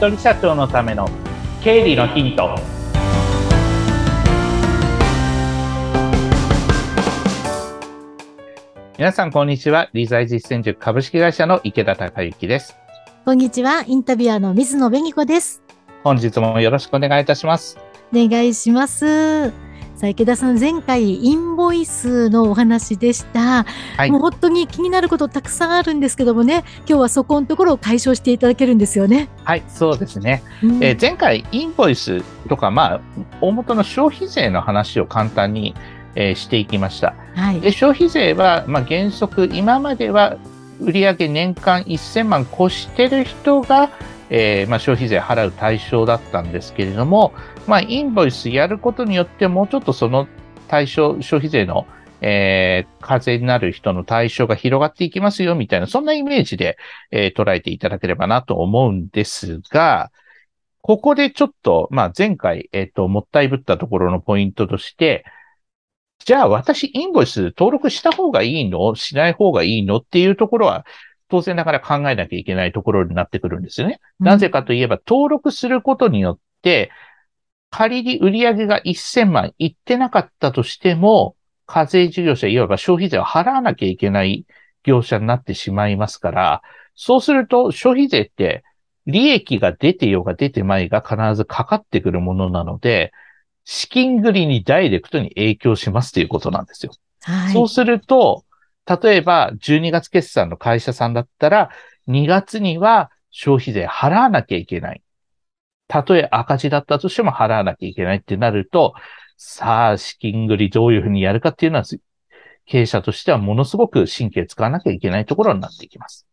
人社長のための経理のヒント。皆さんこんにちは。理財実践塾株式会社の池田孝之です。こんにちは。インタビュアーの水野紅子です。本日もよろしくお願いいたします。お願いしますさあ池田さん前回インボイスのお話でした、はい、もう本当に気になることたくさんあるんですけどもね今日はそこのところを解消していただけるんですよね。はいそうですね、うん、えー、前回インボイスとかまあ大元の消費税の話を簡単に、えー、していきました、はい、で消費税はまあ原則今までは売上年間1000万越してる人がえー、まあ、消費税払う対象だったんですけれども、まあ、インボイスやることによって、もうちょっとその対象、消費税の、えー、課税になる人の対象が広がっていきますよ、みたいな、そんなイメージで、えー、捉えていただければなと思うんですが、ここでちょっと、まあ、前回、えっ、ー、と、もったいぶったところのポイントとして、じゃあ私インボイス登録した方がいいの？しない方がいいの？っていうところは、当然ながら考えなきゃいけないところになってくるんですよね。なぜかといえば、登録することによって、仮に売上が1000万いってなかったとしても、課税事業者、いわば消費税を払わなきゃいけない業者になってしまいますから、そうすると消費税って利益が出てようが出てまいが必ずかかってくるものなので、資金繰りにダイレクトに影響しますということなんですよ。はい、そうすると、例えば、12月決算の会社さんだったら、2月には消費税払わなきゃいけない。たとえ赤字だったとしても払わなきゃいけないってなると、さあ、資金繰りどういうふうにやるかっていうのは、経営者としてはものすごく神経使わなきゃいけないところになっていきます。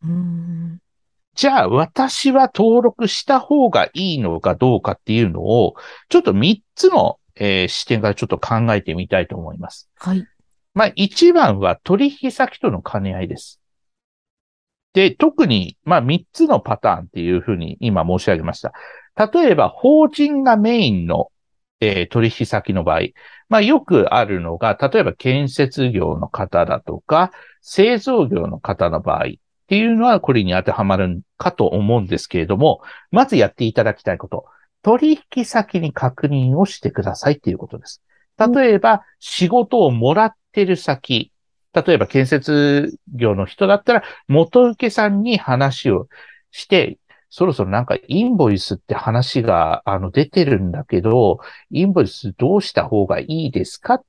じゃあ、私は登録した方がいいのかどうかっていうのを、ちょっと3つの、えー、視点からちょっと考えてみたいと思います。はい。まあ、一番は取引先との兼ね合いです。で、特に、まあ、三つのパターンっていうふうに今申し上げました。例えば、法人がメインの、えー、取引先の場合、まあ、よくあるのが、例えば建設業の方だとか、製造業の方の場合っていうのはこれに当てはまるかと思うんですけれども、まずやっていただきたいこと、取引先に確認をしてくださいっていうことです。例えば、仕事をもらってる先、例えば建設業の人だったら、元請けさんに話をして、そろそろなんかインボイスって話があの出てるんだけど、インボイスどうした方がいいですかっ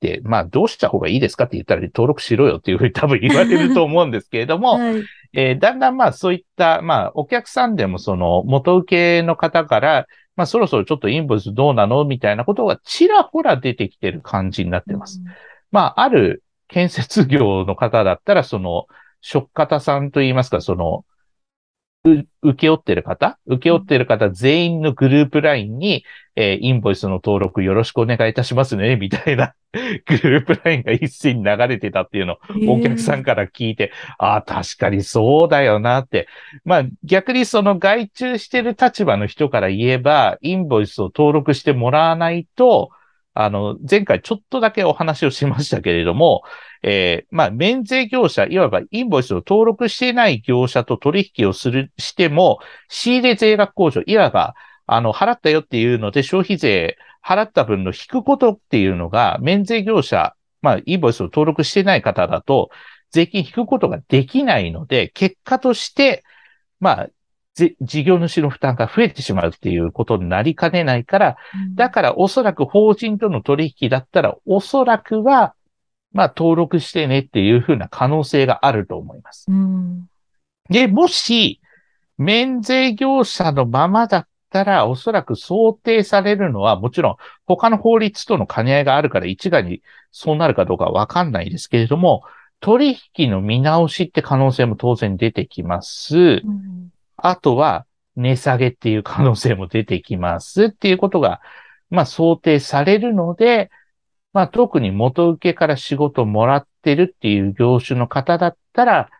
て、まあどうした方がいいですかって言ったら登録しろよっていうふうに多分言われると思うんですけれども、はい、えー、だんだんまあそういった、まあお客さんでもその元請けの方から、まあそろそろちょっとインボイスどうなのみたいなことがちらほら出てきてる感じになってます。うん、まあある建設業の方だったら、その、職方さんといいますか、その、受け負ってる方？受け負ってる方全員のグループラインに、えー、インボイスの登録よろしくお願いいたしますね、みたいな グループラインが一斉に流れてたっていうのをお客さんから聞いて、ああ、確かにそうだよなって。まあ逆にその外注してる立場の人から言えば、インボイスを登録してもらわないと、あの、前回ちょっとだけお話をしましたけれども、えー、まあ、免税業者、いわばインボイスを登録してない業者と取引をする、しても、仕入れ税額控除、いわば、あの、払ったよっていうので、消費税払った分の引くことっていうのが、免税業者、まあ、インボイスを登録してない方だと、税金引くことができないので、結果として、まあ、事業主の負担が増えてしまうっていうことになりかねないから、だからおそらく法人との取引だったら、おそらくは、まあ登録してねっていうふうな可能性があると思います。で、もし、免税業者のままだったら、おそらく想定されるのは、もちろん他の法律との兼ね合いがあるから一概にそうなるかどうかわかんないですけれども、取引の見直しって可能性も当然出てきます。うんあとは値下げっていう可能性も出てきますっていうことが、まあ想定されるので、まあ特に元請けから仕事をもらってるっていう業種の方だったら、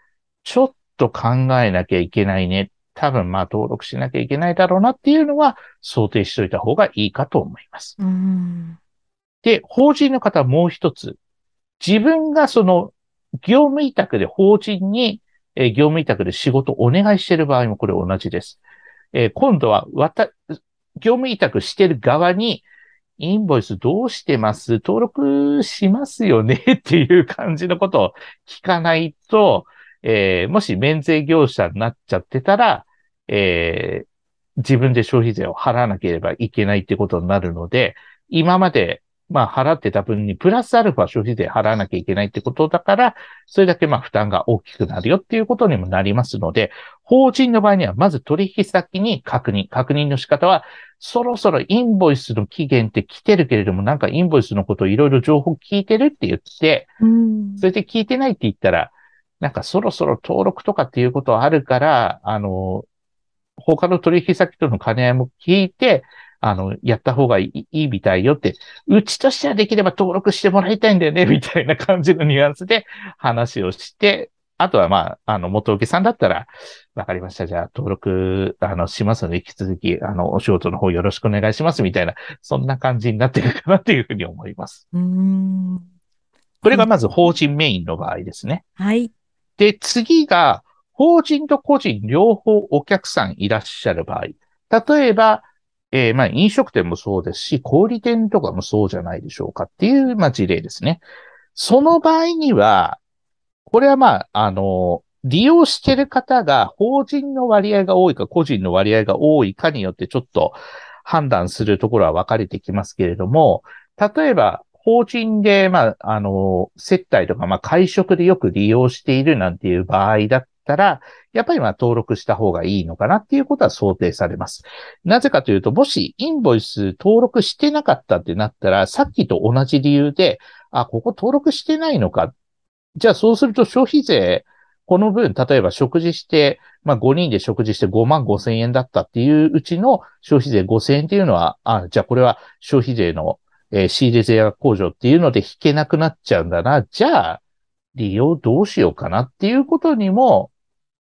ちょっと考えなきゃいけないね。多分まあ登録しなきゃいけないだろうなっていうのは想定しといた方がいいかと思います。で、法人の方もう一つ。自分がその業務委託で法人にえ業務委託で仕事をお願いしている場合もこれ同じです。え、今度は、わた、業務委託してる側に、インボイスどうしてます？登録しますよね？っていう感じのことを聞かないと、えー、もし免税業者になっちゃってたら、えー、自分で消費税を払わなければいけないってことになるので、今までまあ、払ってた分に、プラスアルファ消費税払わなきゃいけないってことだから、それだけまあ負担が大きくなるよっていうことにもなりますので、法人の場合には、まず取引先に確認。確認の仕方は、そろそろインボイスの期限って来てるけれども、なんかインボイスのことをいろいろ情報聞いてるって言って、それで聞いてないって言ったら、なんかそろそろ登録とかっていうことはあるから、あの、他の取引先との兼ね合いも聞いて、あの、やった方がいいいいみたいよって、うちとしてはできれば登録してもらいたいんだよね、みたいな感じのニュアンスで話をして、あとはまあ、あの、元請けさんだったら、わかりました。じゃあ、登録、あの、しますので、引き続き、あの、お仕事の方よろしくお願いします、みたいな、そんな感じになってるかなというふうに思います。うんこれがまず法人メインの場合ですね。はい。で、次が、法人と個人両方お客さんいらっしゃる場合。例えば、えー、まあ、飲食店もそうですし、小売店とかもそうじゃないでしょうかっていう、まあ、事例ですね。その場合には、これはまあ、あの、利用してる方が法人の割合が多いか個人の割合が多いかによってちょっと判断するところは分かれてきますけれども、例えば、法人で、まあ、あの、接待とか、まあ、会食でよく利用しているなんていう場合だったら、やっぱりまあ登録した方がいいのかなっていうことは想定されます。なぜかというと、もしインボイス登録してなかったってなったら、さっきと同じ理由で、あ、ここ登録してないのか。じゃあそうすると消費税、この分、例えば食事して、まあ5人で食事して5万5千円だったっていううちの消費税5千円っていうのは、あ、じゃあこれは消費税の、えー、仕入れ税額控除っていうので引けなくなっちゃうんだな。じゃあ、利用どうしようかなっていうことにも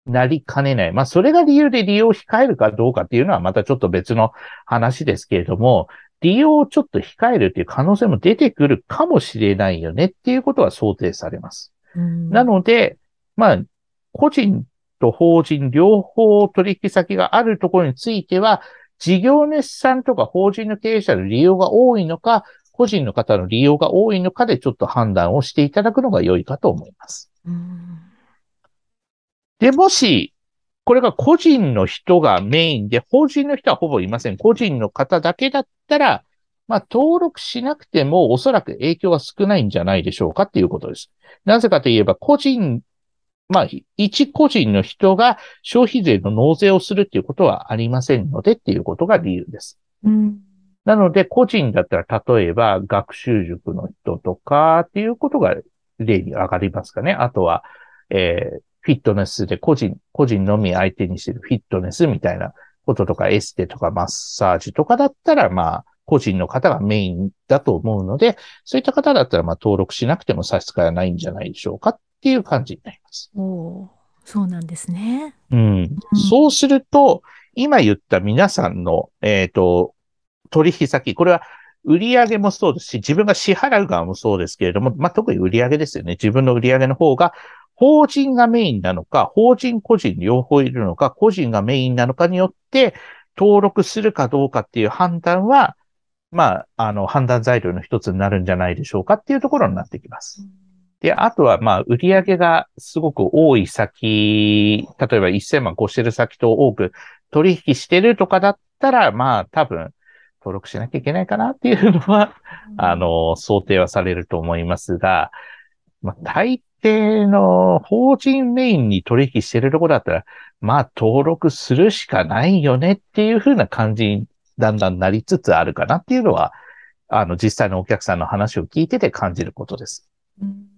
なりかねない。まあ、それが理由で利用を控えるかどうかっていうのはまたちょっと別の話ですけれども、利用をちょっと控えるっていう可能性も出てくるかもしれないよねっていうことは想定されます。なので、まあ、個人と法人両方取引先があるところについては、事業主さんとか法人の経営者の利用が多いのか、個人の方の利用が多いのかでちょっと判断をしていただくのが良いかと思います。で、もし、これが個人の人がメインで、法人の人はほぼいません。個人の方だけだったら、まあ、登録しなくてもおそらく影響が少ないんじゃないでしょうかっていうことです。なぜかといえば、個人、まあ、一個人の人が消費税の納税をするっていうことはありませんのでっていうことが理由です。うん、なので、個人だったら、例えば学習塾の人とかっていうことが例に上がりますかね。あとは、えー、フィットネスで個人、個人のみ相手にしてるフィットネスみたいなこととか、エステとかマッサージとかだったら、まあ、個人の方がメインだと思うので、そういった方だったら、まあ、登録しなくても差し支えないんじゃないでしょうかっていう感じになります。おそうなんですね。うん。うん、そうすると、今言った皆さんの、えっ、ー、と、取引先、これは売上もそうですし、自分が支払う側もそうですけれども、まあ、特に売上ですよね。自分の売上の方が法人がメインなのか、法人個人両方いるのか、個人がメインなのかによって、登録するかどうかっていう判断は、まあ、あの、判断材料の一つになるんじゃないでしょうかっていうところになってきます。で、あとは、まあ、売上がすごく多い先、例えば1000万越してる先と多く取引してるとかだったら、まあ、多分、登録しなきゃいけないかなっていうのは、あの、想定はされると思いますが、まあ、大定の法人メインに取引してるとこだったら、まあ登録するしかないよねっていう風な感じにだんだんなりつつあるかなっていうのは、あの実際のお客さんの話を聞いてて感じることです。うん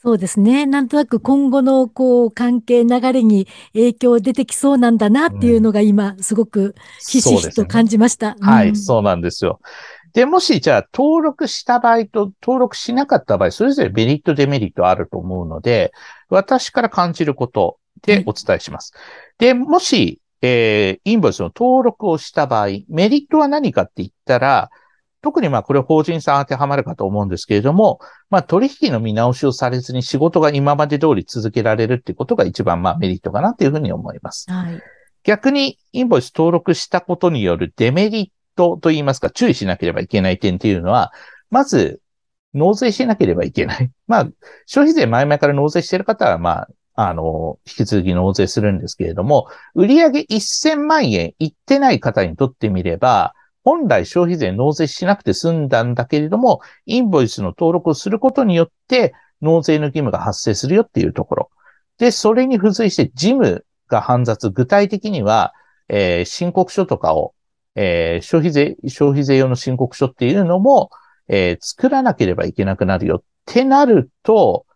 そうですね。なんとなく今後のこう関係流れに影響出てきそうなんだなっていうのが今すごくひしひしと感じました。ねうん、はい、そうなんですよ。で、もし、じゃあ、登録した場合と登録しなかった場合、それぞれメリット、デメリットあると思うので、私から感じることでお伝えします。で、もし、えー、インボイスの登録をした場合、メリットは何かって言ったら、特にまあこれ法人さん当てはまるかと思うんですけれども、まあ取引の見直しをされずに仕事が今まで通り続けられるってことが一番まあメリットかなというふうに思います。はい。逆にインボイス登録したことによるデメリットといいますか、注意しなければいけない点っていうのは、まず、納税しなければいけない。まあ、消費税前々から納税している方は、まあ、あの、引き続き納税するんですけれども、売上1000万円いってない方にとってみれば、本来消費税納税しなくて済んだんだけれども、インボイスの登録をすることによって、納税の義務が発生するよっていうところ。で、それに付随して事務が煩雑。具体的には、えー、申告書とかを、えー、消費税、消費税用の申告書っていうのも、えー、作らなければいけなくなるよってなると、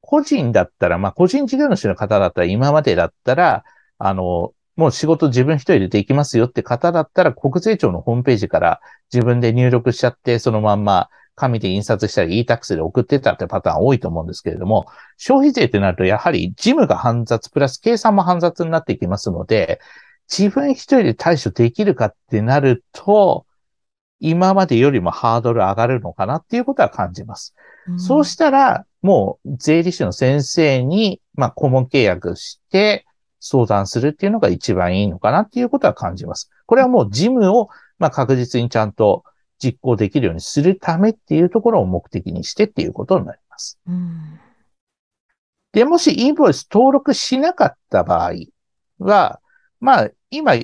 個人だったら、まあ、個人事業主の方だったら、今までだったら、あの、もう仕事自分一人でできますよって方だったら、国税庁のホームページから自分で入力しちゃって、そのまんま紙で印刷したり e-tax で送ってたってパターン多いと思うんですけれども、消費税ってなるとやはり事務が煩雑プラス計算も煩雑になっていきますので、自分一人で対処できるかってなると、今までよりもハードル上がるのかなっていうことは感じます。うん、そうしたら、もう税理士の先生に、まあ、顧問契約して相談するっていうのが一番いいのかなっていうことは感じます。これはもう事務を、まあ、確実にちゃんと実行できるようにするためっていうところを目的にしてっていうことになります。うん、で、もしインボイス登録しなかった場合は、まあ、今、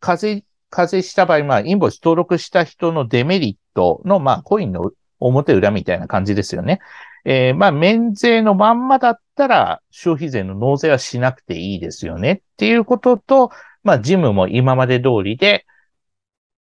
課税、課税した場合、まあ、インボイス登録した人のデメリットの、まあ、コインの表裏みたいな感じですよね。えー、まあ、免税のまんまだったら、消費税の納税はしなくていいですよねっていうことと、まあ、事務も今まで通りで、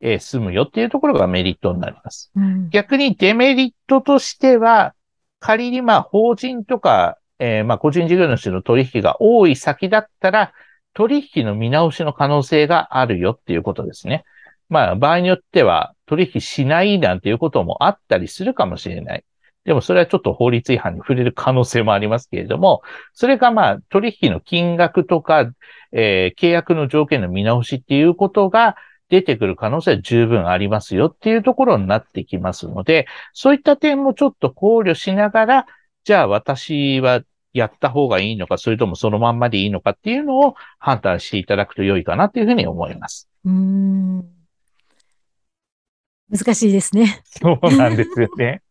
えー、済むよっていうところがメリットになります。うん、逆にデメリットとしては、仮にまあ法人とか、えー、まあ個人事業主の取引が多い先だったら、取引の見直しの可能性があるよっていうことですね。まあ場合によっては取引しないなんていうこともあったりするかもしれない。でもそれはちょっと法律違反に触れる可能性もありますけれども、それがまあ取引の金額とか、えー、契約の条件の見直しっていうことが、出てくる可能性は十分ありますよっていうところになってきますので、そういった点もちょっと考慮しながら、じゃあ私はやった方がいいのか、それともそのまんまでいいのかっていうのを判断していただくと良いかなというふうに思います。うん。難しいですね。そうなんですよね。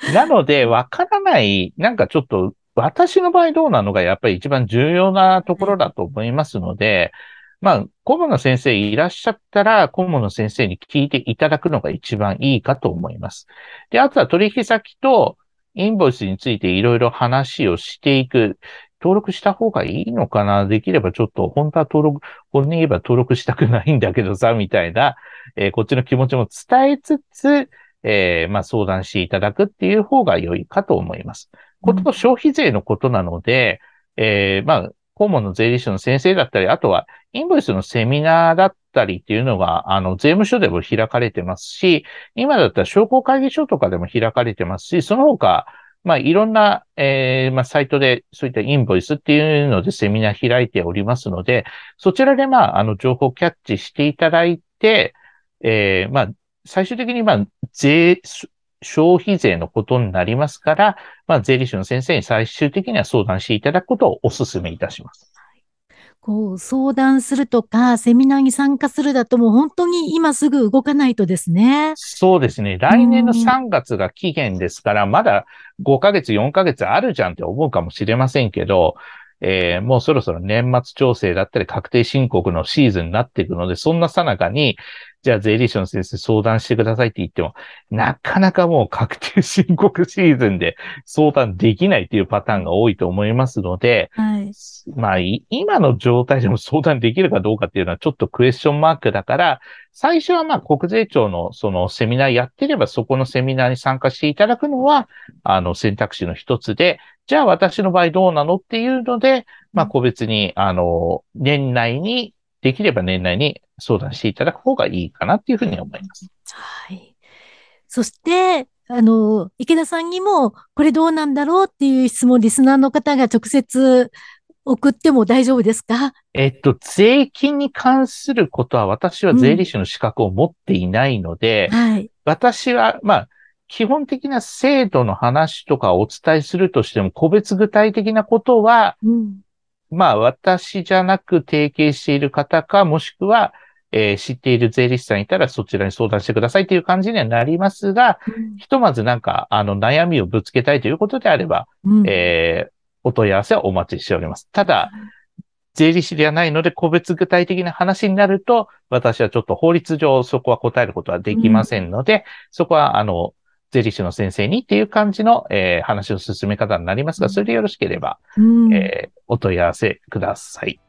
なので、わからない、なんかちょっと、私の場合どうなのがやっぱり一番重要なところだと思いますので、まあ、顧問の先生いらっしゃったら、顧問の先生に聞いていただくのが一番いいかと思います。で、あとは取引先とインボイスについていろいろ話をしていく。登録した方がいいのかな？できればちょっと、本当は登録、本人言えば登録したくないんだけどさ、みたいな、えー、こっちの気持ちも伝えつつ、えー、まあ相談していただくっていう方が良いかと思います。こと消費税のことなので、えー、まあ、顧問の税理士の先生だったり、あとはインボイスのセミナーだったりっていうのが、あの、税務署でも開かれてますし、今だったら商工会議所とかでも開かれてますし、その他、まあ、いろんな、えー、まあ、サイトでそういったインボイスっていうのでセミナー開いておりますので、そちらで、まあ、あの、情報キャッチしていただいて、えー、まあ、最終的に、まあ、税、消費税のことになりますから、まあ、税理士の先生に最終的には相談していただくことをお勧めいたします。こう相談するとか、セミナーに参加するだともう本当に今すぐ動かないとですね。そうですね。来年の3月が期限ですから、まだ5ヶ月、4ヶ月あるじゃんって思うかもしれませんけど、えー、もうそろそろ年末調整だったり確定申告のシーズンになっていくので、そんなさなかに、じゃあ税理士の先生相談してくださいって言っても、なかなかもう確定申告シーズンで相談できないっていうパターンが多いと思いますので、はい、まあ、今の状態でも相談できるかどうかっていうのはちょっとクエスチョンマークだから、最初はまあ国税庁のそのセミナーやってればそこのセミナーに参加していただくのは、あの選択肢の一つで、じゃあ私の場合どうなのっていうので、まあ個別に、あの、年内に、できれば年内に相談していただく方がいいかなっていうふうに思います。はい。そして、あの、池田さんにも、これどうなんだろうっていう質問、リスナーの方が直接送っても大丈夫ですか？えっと、税金に関することは私は税理士の資格を持っていないので、うんはい、私は、まあ、基本的な制度の話とかをお伝えするとしても、個別具体的なことは、まあ、私じゃなく提携している方か、もしくは、えー、知っている税理士さんいたらそちらに相談してくださいという感じにはなりますが、うん、ひとまずなんか、あの、悩みをぶつけたいということであれば、うん、えー、お問い合わせはお待ちしております。ただ、税理士ではないので、個別具体的な話になると、私はちょっと法律上そこは答えることはできませんので、うん、そこは、あの、税理士の先生にっていう感じの、えー、話の進め方になりますが、それでよろしければ、うん、えー、お問い合わせください。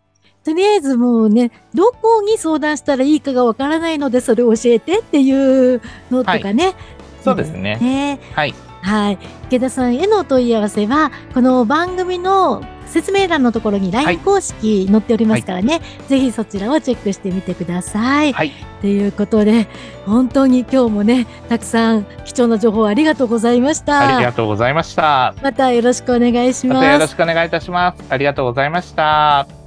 とりあえずもうね、どこに相談したらいいかがわからないので、それを教えてっていうのとかね。はい、そうですね。ねはい。はい。池田さんへのお問い合わせは、この番組の説明欄のところに LINE 公式載っておりますからね、はい、ぜひそちらをチェックしてみてください。はい。ということで、本当に今日もね、たくさん貴重な情報ありがとうございました。ありがとうございました。またよろしくお願いします。またよろしくお願いいたします。ありがとうございました。